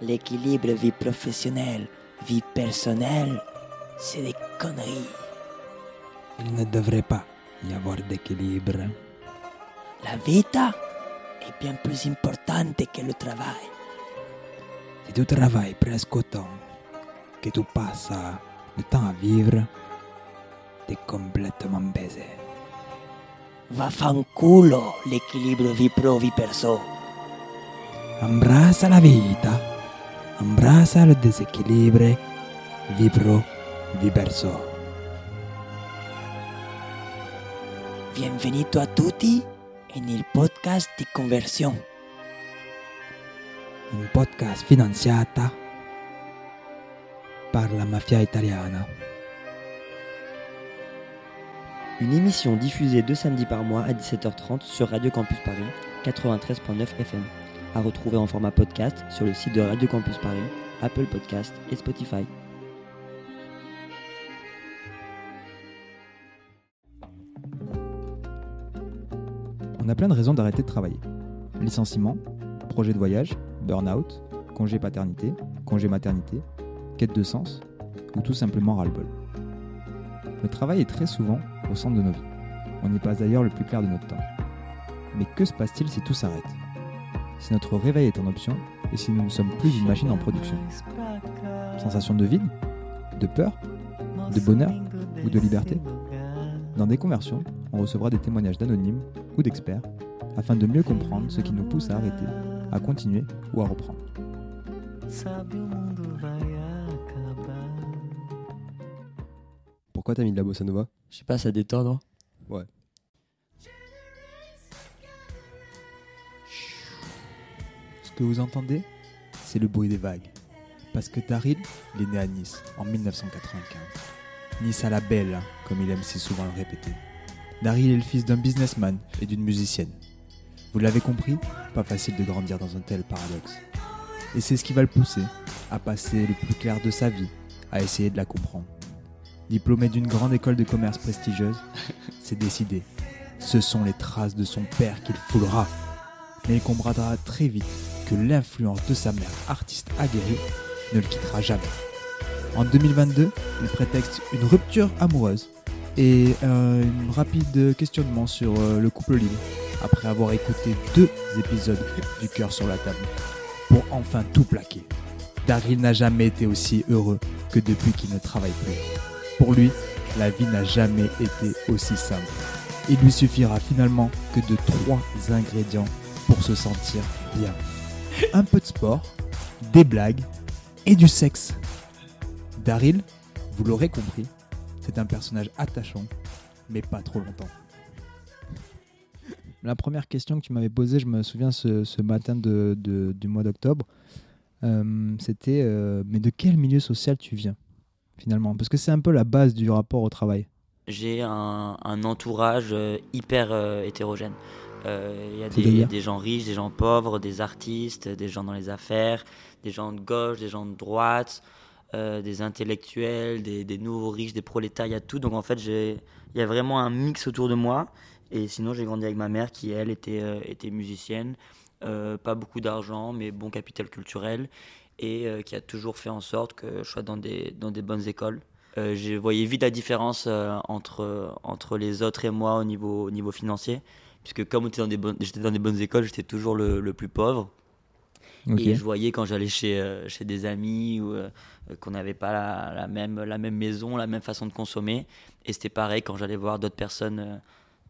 l'équilibre vie professionnelle, vie personnelle, c'est des conneries. Il ne devrait pas y avoir d'équilibre. La vita est bien plus importante que le travail. Si tu travailles presque autant que tu passes le temps à vivre, t'es complètement baisé. Va fanculo l'équilibre vie pro vie perso. Embrassa la vita, embrassa le déséquilibre, vie pro, vie perso. Bienvenido a tutti en il podcast di conversione. Un podcast finanziata par la mafia italiana. Une émission diffusée deux samedis par mois à 17h30 sur Radio Campus Paris 93.9 FM. À retrouver en format podcast sur le site de Radio Campus Paris, Apple Podcast et Spotify. On a plein de raisons d'arrêter de travailler. Licenciement, projet de voyage, burn-out, congé paternité, congé maternité, quête de sens ou tout simplement ras-le-bol. Le travail est très souvent au centre de nos vies. On y passe d'ailleurs le plus clair de notre temps. Mais que se passe-t-il si tout s'arrête? Si notre réveil est en option et si nous ne sommes plus une machine en production. Sensation de vide De peur De bonheur Ou de liberté. Dans des conversions, on recevra des témoignages d'anonymes ou d'experts afin de mieux comprendre ce qui nous pousse à arrêter, à continuer ou à reprendre. Pourquoi t'as mis de la bossa nova? Je sais pas, ça détend, non? Que vous entendez, c'est le bruit des vagues. Parce que Daryl, il est né à Nice en 1995. Nice à la belle, comme il aime si souvent le répéter. Daryl est le fils d'un businessman et d'une musicienne. Vous l'avez compris, pas facile de grandir dans un tel paradoxe. Et c'est ce qui va le pousser à passer le plus clair de sa vie, à essayer de la comprendre. Diplômé d'une grande école de commerce prestigieuse, c'est décidé. Ce sont les traces de son père qu'il foulera. Mais il comprendra très vite que l'influence de sa mère, artiste aguerrie, ne le quittera jamais. En 2022, il prétexte une rupture amoureuse et un rapide questionnement sur euh, le couple libre après avoir écouté deux épisodes du cœur sur la table pour enfin tout plaquer. Daryl n'a jamais été aussi heureux que depuis qu'il ne travaille plus. Pour lui, la vie n'a jamais été aussi simple. Il lui suffira finalement que de trois ingrédients pour se sentir bien. Un peu de sport, des blagues et du sexe. Daryl, vous l'aurez compris, c'est un personnage attachant, mais pas trop longtemps. La première question que tu m'avais posée, je me souviens ce, ce matin de, de- du mois d'octobre, euh, c'était euh, mais de quel milieu social tu viens finalement? Parce que c'est un peu la base du rapport au travail. J'ai un, un entourage euh, hyper euh, hétérogène. Euh, Il y a des, gens riches, des gens pauvres, des artistes, des gens dans les affaires, des gens de gauche, des gens de droite, euh, des intellectuels, des, des nouveaux riches, des prolétaires, il y a tout. Donc en fait, il y a vraiment un mix autour de moi. Et sinon, j'ai grandi avec ma mère qui, elle, était, euh, était musicienne. Euh, pas beaucoup d'argent, mais bon capital culturel. Et euh, qui a toujours fait en sorte que je sois dans des, dans des bonnes écoles. Euh, je voyais vite la différence euh, entre, entre les autres et moi au niveau, au niveau financier. Puisque comme j'étais dans, des bonnes- j'étais dans des bonnes écoles, j'étais toujours le, le plus pauvre. Et je voyais quand j'allais chez, euh, chez des amis ou euh, qu'on n'avait pas la, la même, la même maison, la même façon de consommer. Et c'était pareil quand j'allais voir d'autres personnes euh,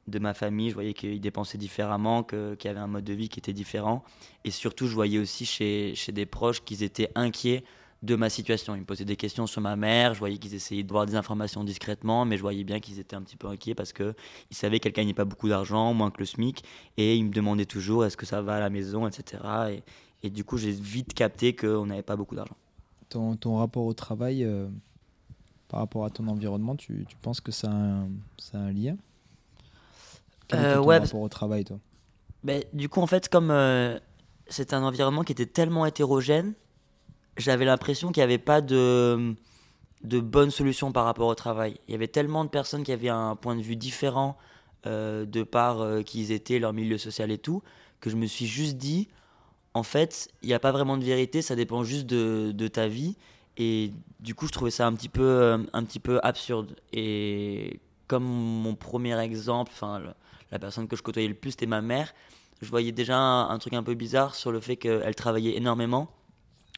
de ma famille, je voyais qu'ils dépensaient différemment, que- qu'il y avait un mode de vie qui était différent. Et surtout, je voyais aussi chez, chez des proches qu'ils étaient inquiets de ma situation. Ils me posaient des questions sur ma mère, je voyais qu'ils essayaient de voir des informations discrètement, mais je voyais bien qu'ils étaient un petit peu inquiets parce qu'ils savaient qu'elle gagnait pas beaucoup d'argent, moins que le SMIC, et ils me demandaient toujours est-ce que ça va à la maison, etc. Et, et du coup, j'ai vite capté qu'on n'avait pas beaucoup d'argent. Ton, ton rapport au travail euh, par rapport à ton environnement, tu, tu penses que ça a un, ça a un lien? Quel Euh, ton ouais, rapport au travail, toi? Ben, du coup, en fait, comme euh, c'est un environnement qui était tellement hétérogène, j'avais l'impression qu'il n'y avait pas de, de bonne solution par rapport au travail. Il y avait tellement de personnes qui avaient un point de vue différent euh, de par euh, qui ils étaient, leur milieu social et tout, que je me suis juste dit, en fait, il n'y a pas vraiment de vérité, ça dépend juste de, de, ta vie. Et du coup, je trouvais ça un petit peu, euh, un petit peu absurde. Et comme mon premier exemple, enfin, la personne que je côtoyais le plus, c'était ma mère, je voyais déjà un, truc un peu bizarre sur le fait qu'elle travaillait énormément,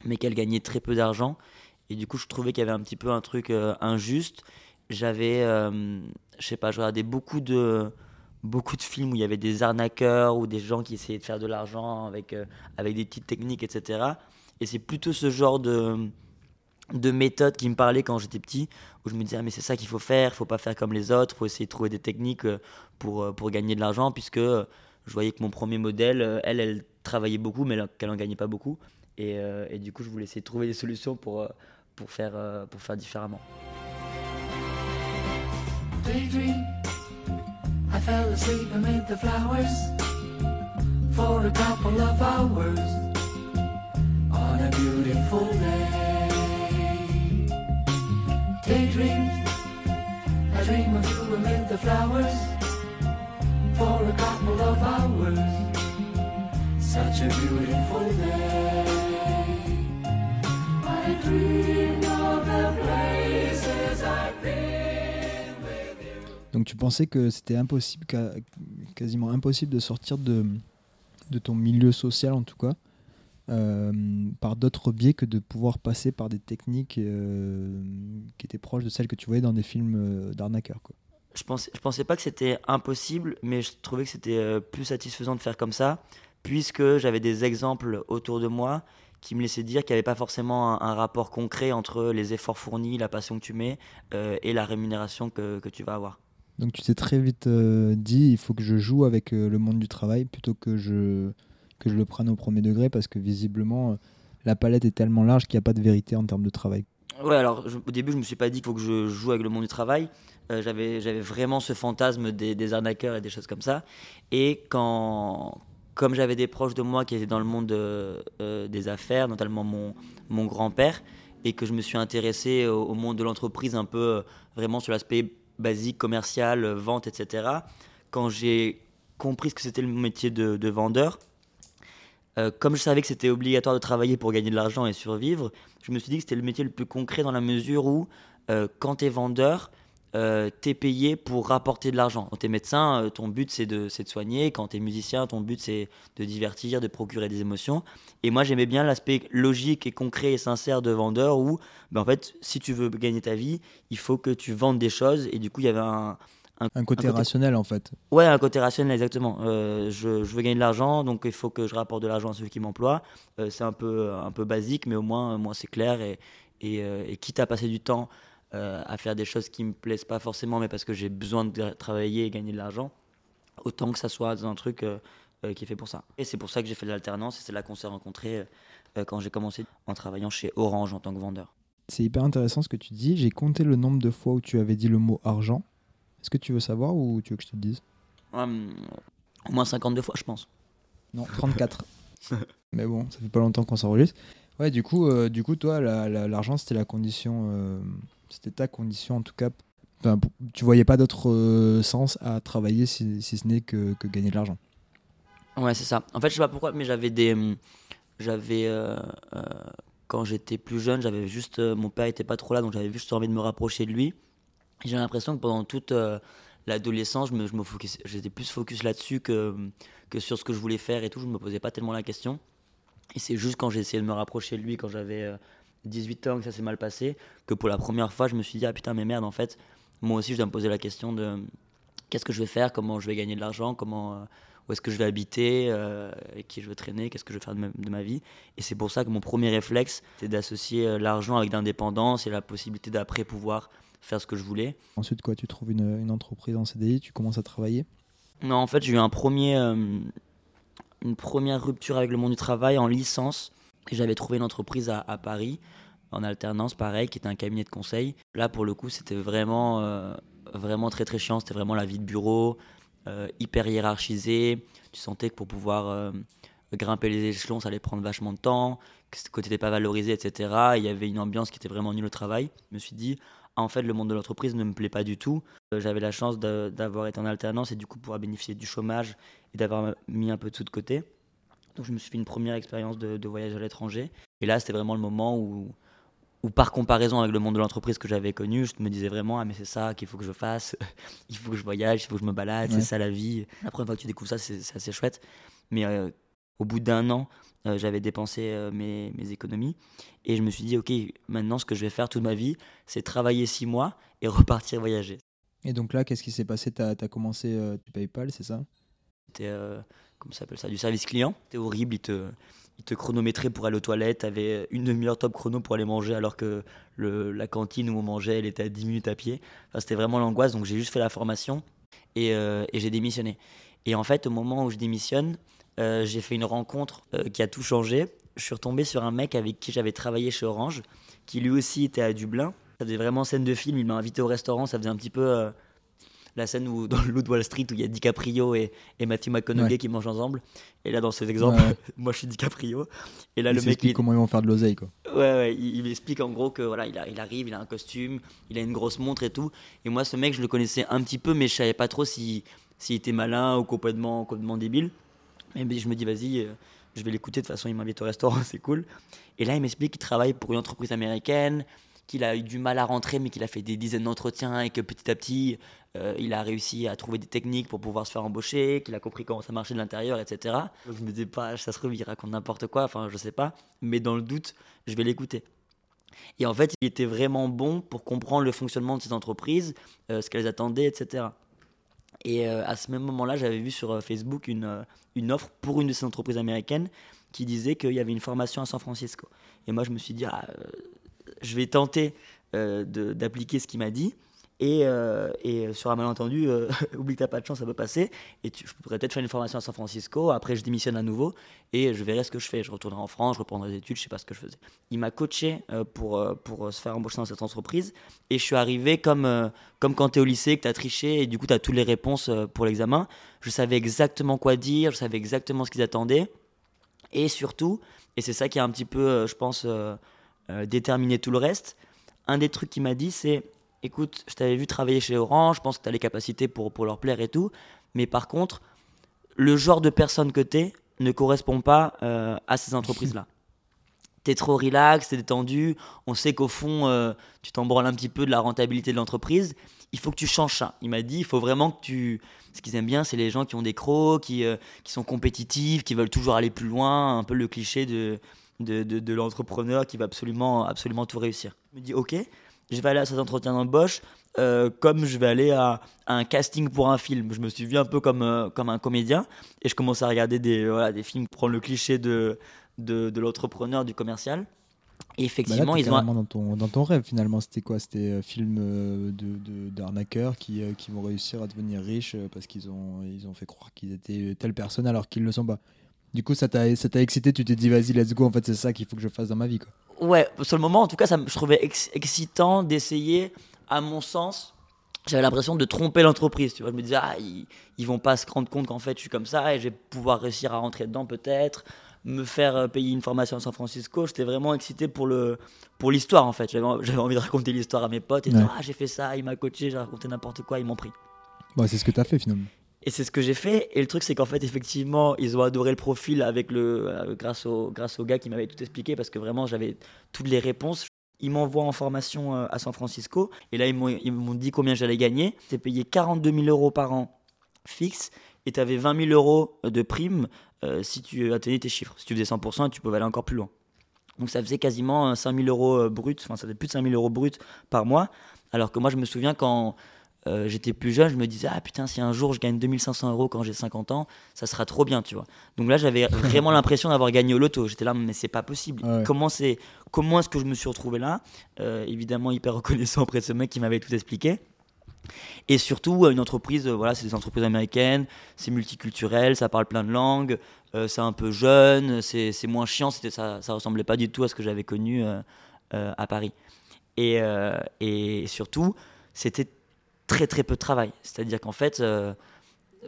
mais qu'elle gagnait très peu d'argent. Et du coup, je trouvais qu'il y avait un petit peu un truc euh, injuste. J'avais, euh, je sais pas, je regardais beaucoup de, beaucoup de films où il y avait des arnaqueurs ou des gens qui essayaient de faire de l'argent avec, euh, avec des petites techniques, etc. Et c'est plutôt ce genre de, de méthode qui me parlait quand j'étais petit, où je me disais, ah, mais c'est ça qu'il faut faire, il faut pas faire comme les autres, faut essayer de trouver des techniques pour, pour gagner de l'argent, puisque je voyais que mon premier modèle, euh, elle, elle travaillait beaucoup, mais qu'elle n'en gagnait pas beaucoup. Et, euh, et, du coup, je voulais essayer de trouver des solutions pour, euh, pour, faire, différemment. Daydream, I fell asleep amid the flowers for a couple of hours on a beautiful day. Daydream, I dream of you amid the flowers. Donc tu pensais que c'était impossible, quasiment impossible de sortir de, ton milieu social en tout cas, euh, par d'autres biais que de pouvoir passer par des techniques euh, qui étaient proches de celles que tu voyais dans des films euh, d'arnaqueurs je pensais, je pensais pas que c'était impossible, mais je trouvais que c'était plus satisfaisant de faire comme ça, puisque j'avais des exemples autour de moi qui me laissaient dire qu'il n'y avait pas forcément un, rapport concret entre les efforts fournis, la passion que tu mets et la rémunération que, tu vas avoir. Donc tu t'es très vite euh, dit, il faut que je joue avec le monde du travail plutôt que je, que je le prenne au premier degré, parce que visiblement, la palette est tellement large qu'il n'y a pas de vérité en termes de travail. Ouais, alors au début, je me suis pas dit qu'il faut que je joue avec le monde du travail. Euh, j'avais, j'avais vraiment ce fantasme des, des, arnaqueurs et des choses comme ça. Et quand, comme j'avais des proches de moi qui étaient dans le monde euh, des affaires, notamment mon, mon grand-père, et que je me suis intéressé au, monde de l'entreprise un peu euh, vraiment sur l'aspect basique, commercial, vente, etc. Quand j'ai compris ce que c'était le métier de, de vendeur, comme je savais que c'était obligatoire de travailler pour gagner de l'argent et survivre, je me suis dit que c'était le métier le plus concret dans la mesure où, quand tu es vendeur, euh, t'es payé pour rapporter de l'argent. Quand t'es médecin, euh, ton but c'est de, de, soigner. Quand t'es musicien, ton but c'est de divertir, de procurer des émotions. Et moi j'aimais bien l'aspect logique et concret et sincère de vendeur où, ben, en fait, si tu veux gagner ta vie, il faut que tu vendes des choses. Et du coup, il y avait un, un, côté, rationnel en fait. Ouais, un côté rationnel, exactement. Euh, je, je, veux gagner de l'argent, donc il faut que je rapporte de l'argent à ceux qui m'emploient. c'est un peu, un peu basique, mais au moins, moi, c'est clair. Et, et, et, quitte à passer du temps euh, à faire des choses qui me plaisent pas forcément, mais parce que j'ai besoin de travailler et gagner de l'argent, autant que ça soit dans un truc euh, euh, qui est fait pour ça. Et c'est pour ça que j'ai fait de l'alternance et c'est là qu'on s'est rencontrés quand j'ai commencé en travaillant chez Orange en tant que vendeur. C'est hyper intéressant ce que tu dis. J'ai compté le nombre de fois où tu avais dit le mot argent. Est-ce que tu veux savoir ou tu veux que je te le dise? Hum, Au moins 52 fois, je pense. Non, 34. Mais bon, ça fait pas longtemps qu'on s'enregistre. Ouais, du coup, du coup toi, l'argent, c'était la condition c'était ta condition en tout cas. Enfin, tu voyais pas d'autre euh, sens à travailler si, ce n'est que, gagner de l'argent. Ouais, c'est ça. En fait, je sais pas pourquoi, mais j'avais des. Hum, j'avais. Euh, euh, quand j'étais plus jeune, j'avais juste. mon père était pas trop là, donc j'avais juste envie de me rapprocher de lui. J'ai l'impression que pendant toute l'adolescence, je me, je me j'étais plus focus là-dessus que, que sur ce que je voulais faire et tout. Je me posais pas tellement la question. Et c'est juste quand j'ai essayé de me rapprocher de lui, quand j'avais 18 ans que ça s'est mal passé, que pour la première fois, je me suis dit, ah putain, mais merde, en fait, moi aussi, je dois me poser la question de qu'est-ce que je vais faire, comment je vais gagner de l'argent, comment, euh, où est-ce que je vais habiter, euh, avec qui je veux traîner, qu'est-ce que je vais faire de ma, vie. Et c'est pour ça que mon premier réflexe, c'est d'associer euh, l'argent avec l'indépendance et la possibilité d'après pouvoir faire ce que je voulais. Ensuite, quoi, tu trouves une, une entreprise en CDI, tu commences à travailler? Non, en fait, j'ai eu un premier, une première rupture avec le monde du travail en licence j'avais trouvé une entreprise à, Paris, en alternance, pareil, qui était un cabinet de conseil. Là, pour le coup, c'était vraiment, euh, vraiment très très chiant. C'était vraiment la vie de bureau, euh, hyper hiérarchisé. Tu sentais que pour pouvoir euh, grimper les échelons, ça allait prendre vachement de temps, que ce côté n'était pas valorisé, etc. il y avait une ambiance qui était vraiment nulle au travail. Je me suis dit, en fait, le monde de l'entreprise ne me plaît pas du tout. J'avais la chance d'avoir été en alternance et du coup pouvoir bénéficier du chômage et d'avoir mis un peu de tout de côté. Donc je me suis fait une première expérience de, de voyage à l'étranger. Et là, c'était vraiment le moment où, par comparaison avec le monde de l'entreprise que j'avais connu, je me disais vraiment, ah mais c'est ça qu'il faut que je fasse, il faut que je voyage, il faut que je me balade, Ouais. c'est ça la vie. La première fois que tu découvres ça, c'est assez chouette. Mais euh, au bout d'un an, euh, j'avais dépensé euh, mes, mes économies et je me suis dit, ok, maintenant ce que je vais faire toute ma vie, c'est travailler six mois et repartir voyager. Et donc là, qu'est-ce qui s'est passé? T'as as commencé euh, du PayPal, c'est ça? C'était, comment s'appelle ça, du service client. C'était horrible, ils te, ils te chronométraient pour aller aux toilettes, t'avais une demi-heure top chrono pour aller manger alors que la cantine où on mangeait, elle était à 10 minutes à pied. C'était vraiment l'angoisse, donc j'ai juste fait la formation et, euh, et j'ai démissionné. Et en fait, au moment où je démissionne, euh, j'ai fait une rencontre euh, qui a tout changé. Je suis retombé sur un mec avec qui j'avais travaillé chez Orange, qui lui aussi était à Dublin. Ça faisait vraiment scène de film, il m'a invité au restaurant, ça faisait un petit peu... la scène où, dans le Loup de Wall Street où il y a DiCaprio et, et Matthew McConaughey Ouais. qui mangent ensemble. Et là, dans cet exemple, Ouais. moi je suis DiCaprio. Et là, Il le mec, il, comment ils vont faire de l'oseille, quoi. ouais, ouais, il, il explique en gros que voilà, il, a- il arrive, il a un costume, il a une grosse montre et tout. Et moi, ce mec, je le connaissais un petit peu, mais je savais pas trop si s'il était malin ou complètement, complètement débile. Mais je me dis, vas-y, euh, je vais l'écouter. De toute façon, il m'invite au restaurant, c'est cool. Et là, il m'explique qu'il travaille pour une entreprise américaine, qu'il a eu du mal à rentrer, mais qu'il a fait des dizaines d'entretiens et que petit à petit, euh, il a réussi à trouver des techniques pour pouvoir se faire embaucher, qu'il a compris comment ça marchait de l'intérieur, etc. Je me disais pas, ça se trouve, il raconte n'importe quoi, enfin, je sais pas. Mais dans le doute, je vais l'écouter. Et en fait, il était vraiment bon pour comprendre le fonctionnement de ces entreprises, euh, ce qu'elles attendaient, etc. Et euh, à ce même moment-là, j'avais vu sur Facebook une, une offre pour une de ces entreprises américaines qui disait qu'il y avait une formation à San Francisco. Et moi, je me suis dit, ah, je vais tenter euh, d'appliquer ce qu'il m'a dit. Et, euh, et sur un malentendu, euh, oublie que t'as pas de chance, ça peut passer. Et je pourrais peut-être faire une formation à San Francisco. Après, je démissionne à nouveau et je verrai ce que je fais. Je retournerai en France, je reprendrai des études, je sais pas ce que je faisais. Il m'a coaché pour, pour se faire embaucher dans cette entreprise. Et je suis arrivé comme, comme quand tu es au lycée, que tu as triché et du coup, tu as toutes les réponses pour l'examen. Je savais exactement quoi dire, je savais exactement ce qu'ils attendaient. Et surtout, et c'est ça qui a un petit peu, je pense, euh, déterminé tout le reste, un des trucs qu'il m'a dit, c'est écoute, je t'avais vu travailler chez Orange, je pense que tu as les capacités pour, pour leur plaire et tout, mais par contre, le genre de personne que tu es ne correspond pas euh, à ces entreprises-là. T'es trop relax, t'es détendu, on sait qu'au fond, euh, tu t'en branles un petit peu de la rentabilité de l'entreprise, il faut que tu changes ça. Il m'a dit, il faut vraiment que tu... Ce qu'ils aiment bien, c'est les gens qui ont des crocs, qui, euh, qui sont compétitifs, qui veulent toujours aller plus loin, un peu le cliché de, de, de- de l'entrepreneur qui va absolument, absolument tout réussir. Je me dis, ok, je vais aller à cet entretien d'embauche euh, comme je vais aller à, à un casting pour un film. Je me suis vu un peu comme, euh, comme un comédien et je commence à regarder des, voilà, des films pour prendre le cliché de, de, de l'entrepreneur, du commercial. Et Bah là, effectivement, t'es ils ont... un- dans ton, dans ton rêve finalement. C'était quoi? C'était un film euh, de, d'arnaqueurs qui, euh, qui vont réussir à devenir riches euh, parce qu'ils ont, ils ont fait croire qu'ils étaient telle personne alors qu'ils ne le sont pas. Du coup, ça t'a, ça t'a excité, tu t'es dit vas-y, let's go, en fait, c'est ça qu'il faut que je fasse dans ma vie. Quoi. Ouais, sur le moment, en tout cas, ça, je trouvais ex- excitant d'essayer, à mon sens, j'avais l'impression de tromper l'entreprise. Tu vois, je me disais, ah, ils, ils vont pas se rendre compte qu'en fait, je suis comme ça et je vais pouvoir réussir à rentrer dedans peut-être, me faire euh, payer une formation à San Francisco. J'étais vraiment excité pour le pour l'histoire en fait. J'avais envie de raconter l'histoire à mes potes et Ouais. dire, ah, j'ai fait ça, il m'a coaché, j'ai raconté n'importe quoi, ils m'ont pris. Bon, c'est ce que t'as fait finalement. Et c'est ce que j'ai fait. Et le truc, c'est qu'en fait, effectivement, ils ont adoré le profil avec le, euh, grâce, au, grâce au gars qui m'avait tout expliqué parce que vraiment, j'avais toutes les réponses. Ils m'envoient en formation euh, à San Francisco. Et là, ils m'ont dit combien j'allais gagner. J'ai payé 42 000 euros par an fixe. Et tu avais 20 000 euros de prime euh, si tu atteignais tes chiffres. Si tu faisais 100%, tu pouvais aller encore plus loin. Donc ça faisait quasiment 5 000 euros euh, brut. Enfin, ça faisait plus de 5 000 euros brut par mois. Alors que moi, je me souviens quand euh, j'étais plus jeune, je me disais, ah putain, si un jour je gagne 2500 euros quand j'ai 50 ans, ça sera trop bien, tu vois. Donc là, j'avais vraiment l'impression d'avoir gagné au loto. J'étais là, mais c'est pas possible. Ouais. Comment, c'est, comment est-ce que je me suis retrouvé là? Euh, Évidemment, hyper reconnaissant auprès de ce mec qui m'avait tout expliqué. Et surtout, une entreprise, euh, voilà, c'est des entreprises américaines, c'est multiculturel, ça parle plein de langues, c'est un peu jeune, c'est moins chiant, c'était ça, ça ressemblait pas du tout à ce que j'avais connu à Paris. Et, et surtout, c'était très très peu de travail. C'est-à-dire qu'en fait, euh,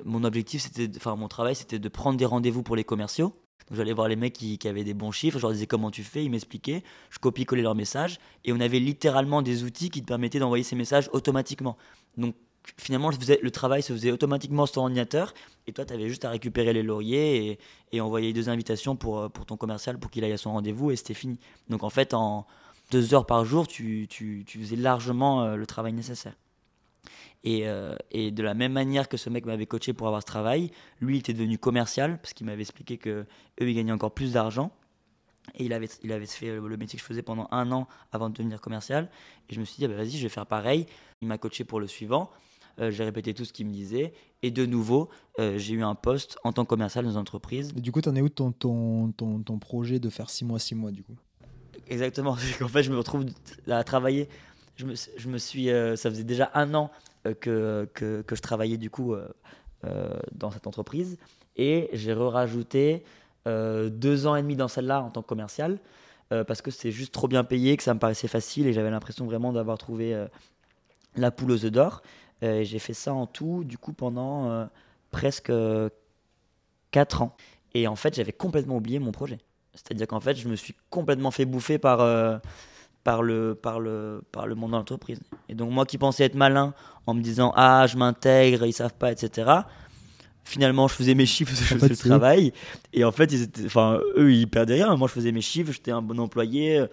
mon objectif, c'était, enfin mon travail, c'était de prendre des rendez-vous pour les commerciaux. J'allais voir les mecs qui, avaient des bons chiffres, je leur disais comment tu fais, ils m'expliquaient, je copie-collais leurs messages, et on avait littéralement des outils qui te permettaient d'envoyer ces messages automatiquement. Donc finalement, le travail se faisait automatiquement sur ton ordinateur et toi, tu avais juste à récupérer les lauriers et, envoyer deux invitations pour, euh, pour ton commercial pour qu'il aille à son rendez-vous et c'était fini. Donc en fait, en deux heures par jour, tu faisais largement euh, le travail nécessaire. Et, euh, et de la même manière que ce mec m'avait coaché pour avoir ce travail, lui il était devenu commercial parce qu'il m'avait expliqué que eux ils gagnaient encore plus d'argent. Et il avait, il avait fait le métier que je faisais pendant un an avant de devenir commercial. Et je me suis dit, ah bah, vas-y, je vais faire pareil. Il m'a coaché pour le suivant. Euh, j'ai répété tout ce qu'il me disait. Et de nouveau, euh, j'ai eu un poste en tant que commercial dans une entreprise. Et du coup, t'en es où ton, ton, ton, ton projet de faire 6 mois, 6 mois, du coup? Exactement. Qu'en fait, je me retrouve à travailler. Je me, je me suis, ça faisait déjà un an que, que, que je travaillais du coup euh, euh, dans cette entreprise. Et j'ai rajouté euh, deux ans et demi dans celle-là en tant que commercial. euh, parce que c'est juste trop bien payé, que ça me paraissait facile et j'avais l'impression vraiment d'avoir trouvé euh, la poule aux œufs d'or. Euh, j'ai fait ça en tout, du coup, pendant euh, presque 4 ans. Et en fait, j'avais complètement oublié mon projet. C'est-à-dire qu'en fait, je me suis complètement fait bouffer par, euh, par, le, par, le, par le monde de l'entreprise. Et donc, moi qui pensais être malin en me disant Ah, je m'intègre, ils savent pas, etc. Finalement, je faisais mes chiffres, je faisais le travail. Et en fait, ils étaient, enfin, eux, ils perdaient rien. Moi, je faisais mes chiffres, j'étais un bon employé.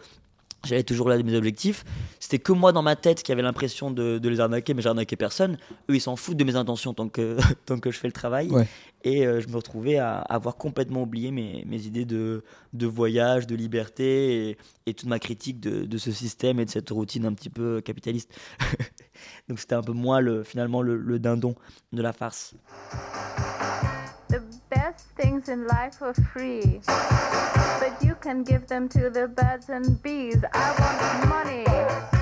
J'avais toujours là mes objectifs. C'était que moi dans ma tête qui avait l'impression de, de les arnaquer, mais j'arnaquais personne. Eux, ils s'en foutent de mes intentions tant que, tant que je fais le travail. Ouais. Et euh, je me retrouvais à avoir complètement oublié mes, mes idées de, de voyage, de liberté et, et toute ma critique de, de ce système et de cette routine un petit peu capitaliste. Donc c'était un peu moi, le, finalement, le, le dindon de la farce. Best things in life are free, but you can give them to the birds and bees. I want money.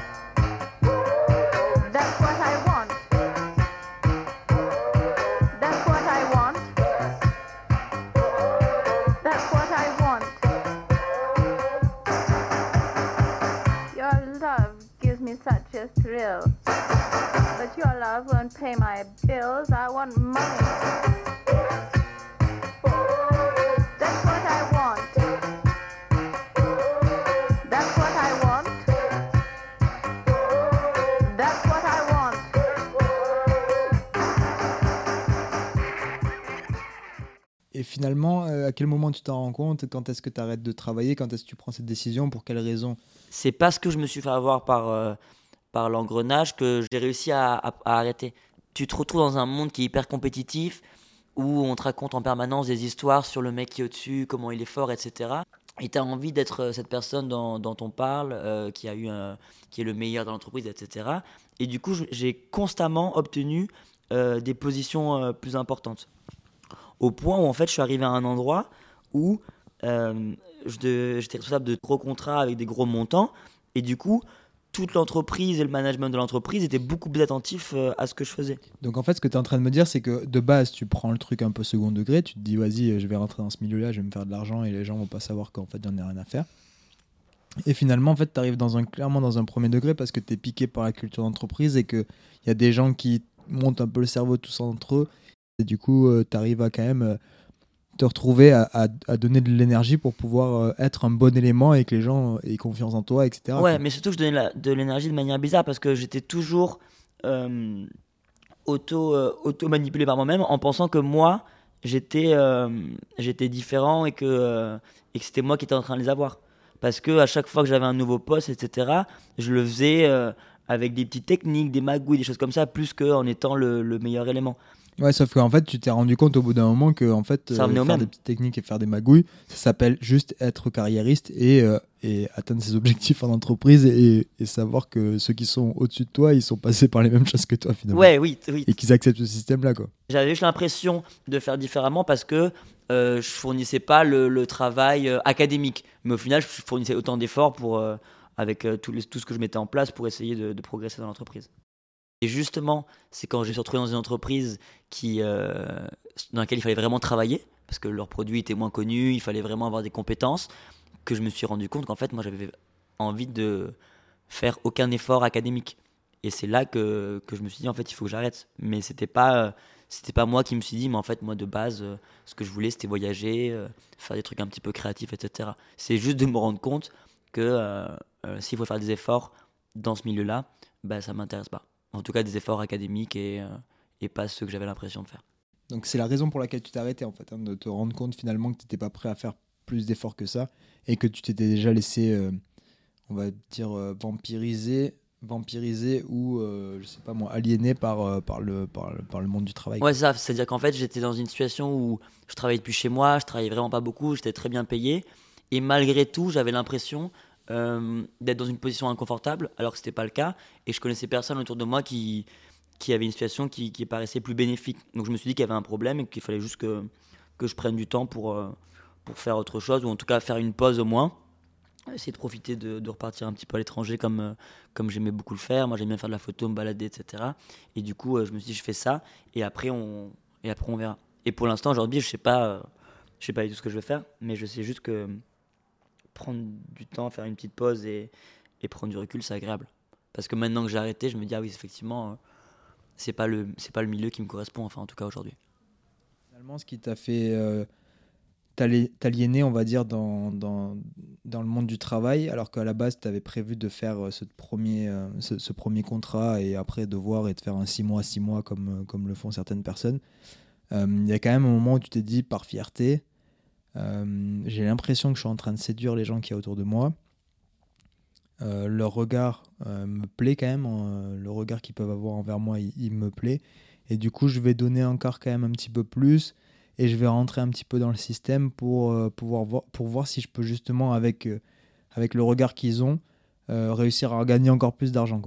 Quel moment tu t'en rends compte Quand est-ce que tu arrêtes de travailler Quand est-ce que tu prends cette décision Pour quelles raisons c'est parce que je me suis fait avoir par, euh, par l'engrenage que j'ai réussi à, arrêter. Tu te retrouves dans un monde qui est hyper compétitif, où on te raconte en permanence des histoires sur le mec qui est au-dessus, comment il est fort, etc. Et tu as envie d'être euh, cette personne dont, on parle, euh, qui, a eu un- qui est le meilleur dans l'entreprise, etc. Et du coup, j'ai constamment obtenu des positions plus importantes. Au point où, en fait, je suis arrivé à un endroit où euh, j'étais responsable de gros contrats avec des gros montants. Et du coup, toute l'entreprise et le management de l'entreprise étaient beaucoup plus attentifs euh, à ce que je faisais. Donc en fait, ce que tu es en train de me dire, c'est que de base, tu prends le truc un peu second degré, tu te dis, vas-y, je vais rentrer dans ce milieu-là, je vais me faire de l'argent et les gens vont pas savoir qu'en fait, j'en ai rien à faire. Et finalement, en fait, tu arrives dans un, clairement dans un premier degré parce que tu es piqué par la culture d'entreprise et qu'il y a des gens qui montent un peu le cerveau tous entre eux. Et du coup, tu arrives à quand même euh, te retrouver à, à- à donner de l'énergie pour pouvoir euh, être un bon élément et que les gens euh, aient confiance en toi, etc. Ouais, quoi. mais surtout je donnais la- de l'énergie de manière bizarre parce que j'étais toujours euh, auto, euh, auto-manipulé par moi-même en pensant que moi, j'étais euh, j'étais différent et que, euh, et que c'était moi qui étais en train de les avoir. Parce que à chaque fois que j'avais un nouveau poste, etc., je le faisais euh, avec des petites techniques, des magouilles, des choses comme ça, plus qu'en étant le, le meilleur élément. Ouais, sauf qu'en fait, tu t'es rendu compte au bout d'un moment que en fait, Ça au faire même. des petites techniques et faire des magouilles, ça s'appelle juste être carriériste et, euh, et atteindre ses objectifs en entreprise et, et savoir que ceux qui sont au-dessus de toi, ils sont passés par les mêmes choses que toi finalement. Ouais, oui, oui. Et qu'ils acceptent ce système-là, quoi. J'avais juste l'impression de faire différemment parce que euh, je fournissais pas le, le travail euh, académique. Mais au final, je fournissais autant d'efforts pour, euh, avec euh, tout, tout ce que je mettais en place pour essayer de, de progresser dans l'entreprise. Et justement, c'est quand je me suis retrouvé dans une entreprise euh, dans laquelle il fallait vraiment travailler, parce que leurs produits étaient moins connus, il fallait vraiment avoir des compétences, que je me suis rendu compte qu'en fait, moi, j'avais envie de faire aucun effort académique. Et c'est là que, je me suis dit, en fait, il faut que j'arrête. Mais c'était pas, euh, c'était pas moi qui me suis dit, mais en fait, moi, de base, euh, ce que je voulais, c'était voyager, faire des trucs un petit peu créatifs, etc. C'est juste de me rendre compte que s'il faut faire des efforts dans ce milieu-là, bah, ça m'intéresse pas. En tout cas des efforts académiques et, et pas ceux que j'avais l'impression de faire. Donc c'est la raison pour laquelle tu t'es arrêté en fait, hein, de te rendre compte finalement que tu n'étais pas prêt à faire plus d'efforts que ça et que tu t'étais déjà laissé, on va dire, vampiriser vampiriser ou je sais pas moi aliéné par, par, le, par, par, le monde du travail. Ouais, ça, c'est-à-dire qu'en fait, j'étais dans une situation où je travaillais depuis chez moi, je travaillais vraiment pas beaucoup, j'étais très bien payé et malgré tout, j'avais l'impression euh, d'être dans une position inconfortable, alors que c'était pas le cas. Et je connaissais personne autour de moi qui, qui avait une situation qui, qui paraissait plus bénéfique. Donc je me suis dit qu'il y avait un problème et qu'il fallait juste que, que je prenne du temps pour, euh, pour faire autre chose, ou en tout cas faire une pause au moins. Essayer de profiter de, de repartir un petit peu à l'étranger comme, euh, comme j'aimais beaucoup le faire. Moi j'aime bien faire de la photo, me balader, etc. Et du coup, je me suis dit, je fais ça et après on, et après on verra. Et pour l'instant, aujourd'hui, je sais pas, je sais pas du tout ce que je vais faire, mais je sais juste que prendre du temps, faire une petite pause et, prendre du recul, c'est agréable. Parce que maintenant que j'ai arrêté, je me dis, ah oui, effectivement, euh, c'est pas le pas le milieu qui me correspond, enfin en tout cas aujourd'hui. Finalement, ce qui t'a fait euh, t'aliéner, on va dire, dans, dans, le monde du travail, alors qu'à la base, tu avais prévu de faire euh, ce premier, ce, premier contrat et après de voir et de faire un 6 mois, 6 mois comme, comme le font certaines personnes. Il y a quand même un moment où tu t'es dit, par fierté, euh, j'ai l'impression que je suis en train de séduire les gens qui y a autour de moi. Euh, leur regard euh, me plaît quand même, le regard qu'ils peuvent avoir envers moi, il, me plaît. Et du coup, je vais donner encore quand même un petit peu plus et je vais rentrer un petit peu dans le système pour, pouvoir voir, pour voir si je peux justement, avec, avec le regard qu'ils ont, réussir à gagner encore plus d'argent.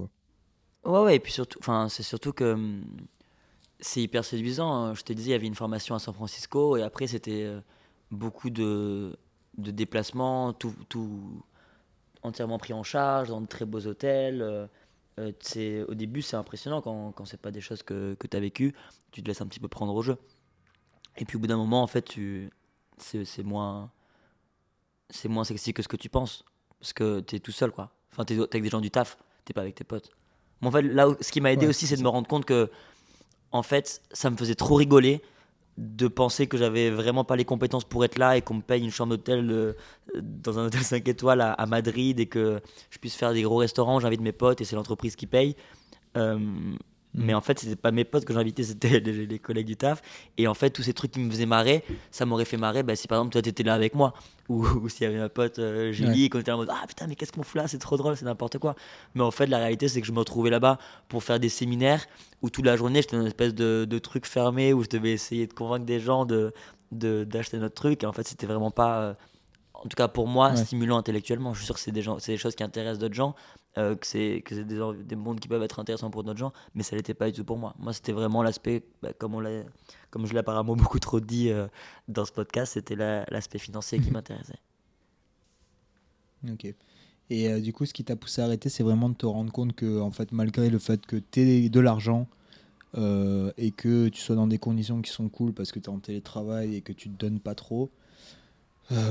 Ouais, ouais, et puis surtout, c'est surtout que hum, c'est hyper séduisant. Hein. Je te disais, il y avait une formation à San Francisco et après, c'était beaucoup de, de déplacements, tout, tout, entièrement pris en charge, dans de très beaux hôtels. Euh, euh au début, c'est impressionnant quand, quand c'est pas des choses que, que tu as vécues, tu te laisses un petit peu prendre au jeu. Et puis au bout d'un moment, en fait, tu, c'est, moins, c'est moins sexy que ce que tu penses. Parce que tu es tout seul, quoi. Enfin, tu es, avec des gens du taf, t'es pas avec tes potes. Mais en fait, là, ce qui m'a aidé aussi, c'est de me rendre compte que, en fait, ça me faisait trop rigoler de penser que j'avais vraiment pas les compétences pour être là et qu'on me paye une chambre d'hôtel euh, dans un hôtel 5 étoiles à, Madrid et que je puisse faire des gros restaurants, j'invite mes potes et c'est l'entreprise qui paye. Euh, mais en fait, c'était pas mes potes que j'invitais, c'était les, collègues du taf. Et en fait, tous ces trucs qui me faisaient marrer, ça m'aurait fait marrer bah, si par exemple toi t'étais là avec moi. Ou, s'il y avait ma pote euh, Julie et qu'on était en mode Ah putain, mais qu'est-ce qu'on fout là C'est trop drôle, c'est n'importe quoi. Mais en fait, la réalité, c'est que je me retrouvais là-bas pour faire des séminaires où toute la journée j'étais dans une espèce de, de, truc fermé où je devais essayer de convaincre des gens de d'acheter notre truc. Et en fait, c'était vraiment pas. Euh, en tout cas pour moi, stimulant intellectuellement. Je suis sûr que c'est des, gens, c'est des choses qui intéressent d'autres gens, euh, que c'est, que c'est des, des, mondes qui peuvent être intéressants pour d'autres gens, mais ça l'était pas du tout pour moi. Moi, c'était vraiment l'aspect, bah, comme, on l'a, comme je l'ai apparemment beaucoup trop dit euh, dans ce podcast, c'était l'aspect financier qui m'intéressait. Ok. Et euh, du coup, ce qui t'a poussé à arrêter, c'est vraiment de te rendre compte que, en fait, malgré le fait que tu aies de l'argent et que tu sois dans des conditions qui sont cool parce que tu es en télétravail et que tu te donnes pas trop,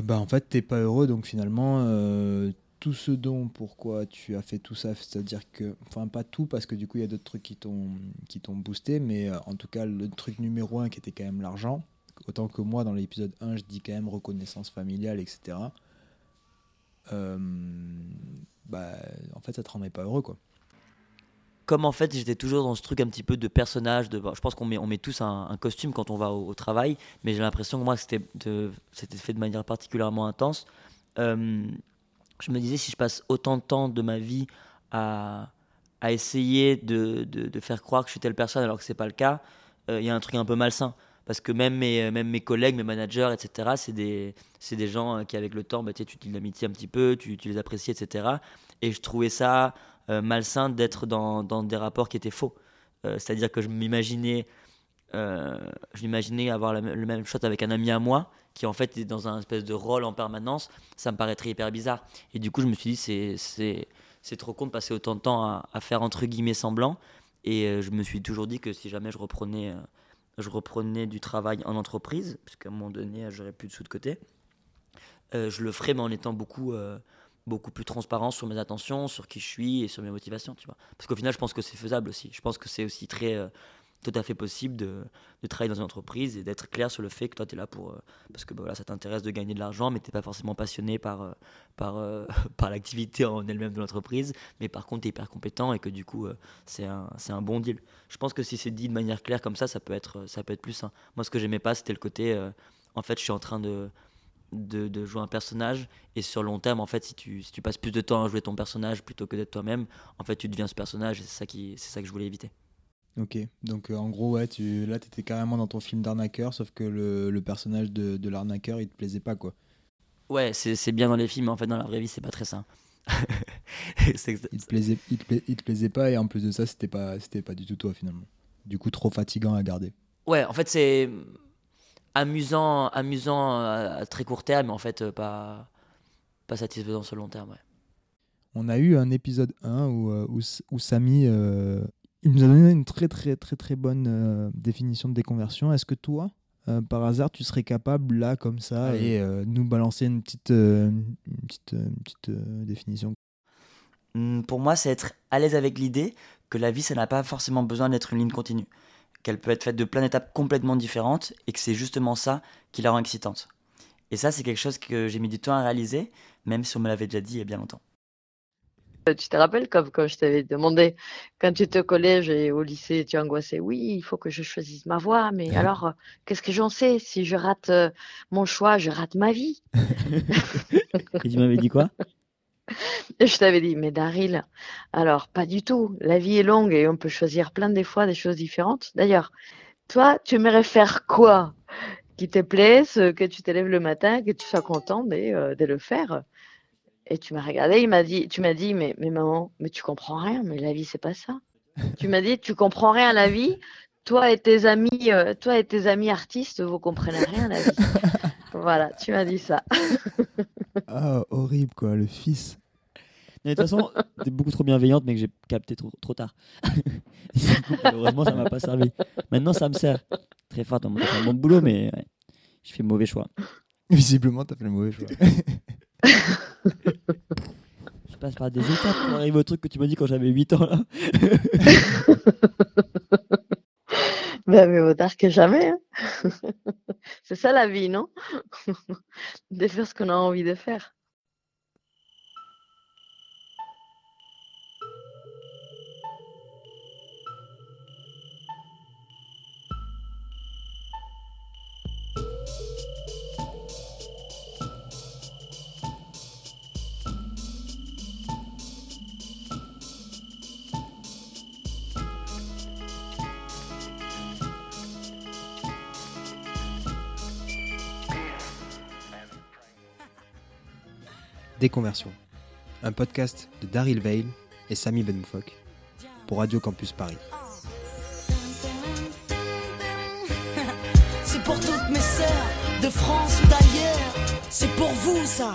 bah en fait t'es pas heureux donc finalement tout ce dont pourquoi tu as fait tout ça c'est à dire que enfin pas tout parce que du coup il y a d'autres trucs qui t'ont qui t'ont boosté mais euh, en tout cas le truc numéro un qui était quand même l'argent. Autant que moi dans l'épisode 1 je dis quand même reconnaissance familiale etc bah en fait ça te rendait pas heureux quoi. Comme en fait j'étais toujours dans ce truc un petit peu de personnage, je pense qu'on met, on met tous un, costume quand on va au, travail, mais j'ai l'impression que moi c'était, c'était fait de manière particulièrement intense. Euh, je me disais si je passe autant de temps de ma vie à, à essayer de, de, faire croire que je suis telle personne alors que c'est pas le cas, euh, il y a un truc un peu malsain. Parce que même mes, même mes collègues, mes managers, etc., c'est des, des gens qui, avec le temps, bah, tu tu l'amitié un petit peu, tu, tu les apprécies, etc. Et je trouvais ça euh, malsain d'être dans, dans, des rapports qui étaient faux. Euh, c'est-à-dire que je m'imaginais, euh, je m'imaginais avoir le même shot avec un ami à moi qui en fait est dans un espèce de rôle en permanence. Ça me paraîtrait hyper bizarre. Et du coup, je me suis dit, c'est, trop con de passer autant de temps à, faire entre guillemets semblant. Et je me suis toujours dit que si jamais je reprenais, je reprenais du travail en entreprise, puisqu'à un moment donné, j'aurais plus de sous de côté, je le ferais, mais en étant beaucoup beaucoup plus transparent sur mes attentions, sur qui je suis et sur mes motivations, tu vois. Parce qu'au final, je pense que c'est faisable aussi. Je pense que c'est aussi très, euh, tout à fait possible de, de travailler dans une entreprise et d'être clair sur le fait que toi, tu es là pour. euh, parce que bah, voilà, ça t'intéresse de gagner de l'argent, mais tu n'es pas forcément passionné par, euh, par, euh, par l'activité en elle-même de l'entreprise. Mais par contre, tu es hyper compétent et que du coup, c'est un, un bon deal. Je pense que si c'est dit de manière claire comme ça, ça peut être, ça peut être plus sain. Moi, ce que j'aimais pas, c'était le côté. en fait, je suis en train de. De, jouer un personnage et sur long terme en fait si tu, si tu passes plus de temps à jouer ton personnage plutôt que d'être toi-même en fait tu deviens ce personnage et c'est ça c'est ça que je voulais éviter Ok, donc euh, en gros, ouais, tu, là, t'étais carrément dans ton film d'arnaqueur, sauf que le, le personnage de, de l'arnaqueur, il te plaisait pas, quoi. Ouais, c'est c'est bien dans les films, mais en fait, dans la vraie vie, c'est pas très sain. Il te plaisait, il te, pla- il te plaisait pas, et en plus de ça, c'était pas, c'était pas du tout toi, finalement. Du coup, trop fatigant à garder. ouais, en fait, c'est amusant, amusant à, très court terme, mais en fait, euh, pas, pas satisfaisant sur le long terme. Ouais. On a eu un épisode 1 où, euh, où, Samy, euh, il nous a donné une très, très, très, très bonne euh, définition de déconversion. Est-ce que toi, euh, par hasard, tu serais capable, là, comme ça, et euh, nous balancer une petite, une petite, une petite définition? Hum, Pour moi, c'est être à l'aise avec l'idée que la vie, ça n'a pas forcément besoin d'être une ligne continue. Qu'elle peut être faite de plein d'étapes complètement différentes et que c'est justement ça qui la rend excitante. Et ça, c'est quelque chose que j'ai mis du temps à réaliser, même si on me l'avait déjà dit il y a bien longtemps. Euh, Tu te rappelles comme quand je t'avais demandé, quand tu étais au collège et au lycée, tu angoissais, oui, il faut que je choisisse ma voie, mais Ouais. alors, euh, qu'est-ce que j'en sais? Si je rate euh, mon choix, je rate ma vie? Et tu m'avais dit quoi? Je t'avais dit, mais Daryl, alors pas du tout. La vie est longue et on peut choisir plein des fois des choses différentes. D'ailleurs, toi, tu aimerais faire quoi? Qui te plaise, que tu te lèves le matin, que tu sois content euh, de le faire? Et tu m'as regardé, il m'a dit, tu m'as dit, mais, mais maman, mais tu comprends rien, mais la vie, c'est pas ça. Tu m'as dit, tu comprends rien à la vie. Toi et tes amis, euh, toi et tes amis artistes, vous comprenez rien à la vie. Voilà, tu m'as dit ça. Ah, horrible, quoi, le fils. Mais De toute façon, t'es beaucoup trop bienveillante, mais que j'ai capté trop, trop tard. Coup, Malheureusement, ça m'a pas servi. Maintenant, ça me sert. Très fort, t'as fait un bon boulot, mais ouais, je fais mauvais choix. Visiblement, t'as fait le mauvais choix. Je passe par des étapes pour arriver au truc que tu m'as dit quand j'avais 8 ans. Là. Ben, mais vaut tard que jamais. hein. C'est ça la vie, non? De faire ce qu'on a envie de faire. Déconversion, un podcast de Daryl Veil et Samy Benmoufok pour Radio Campus Paris. C'est pour toutes mes sœurs de France ou d'ailleurs. C'est pour vous ça.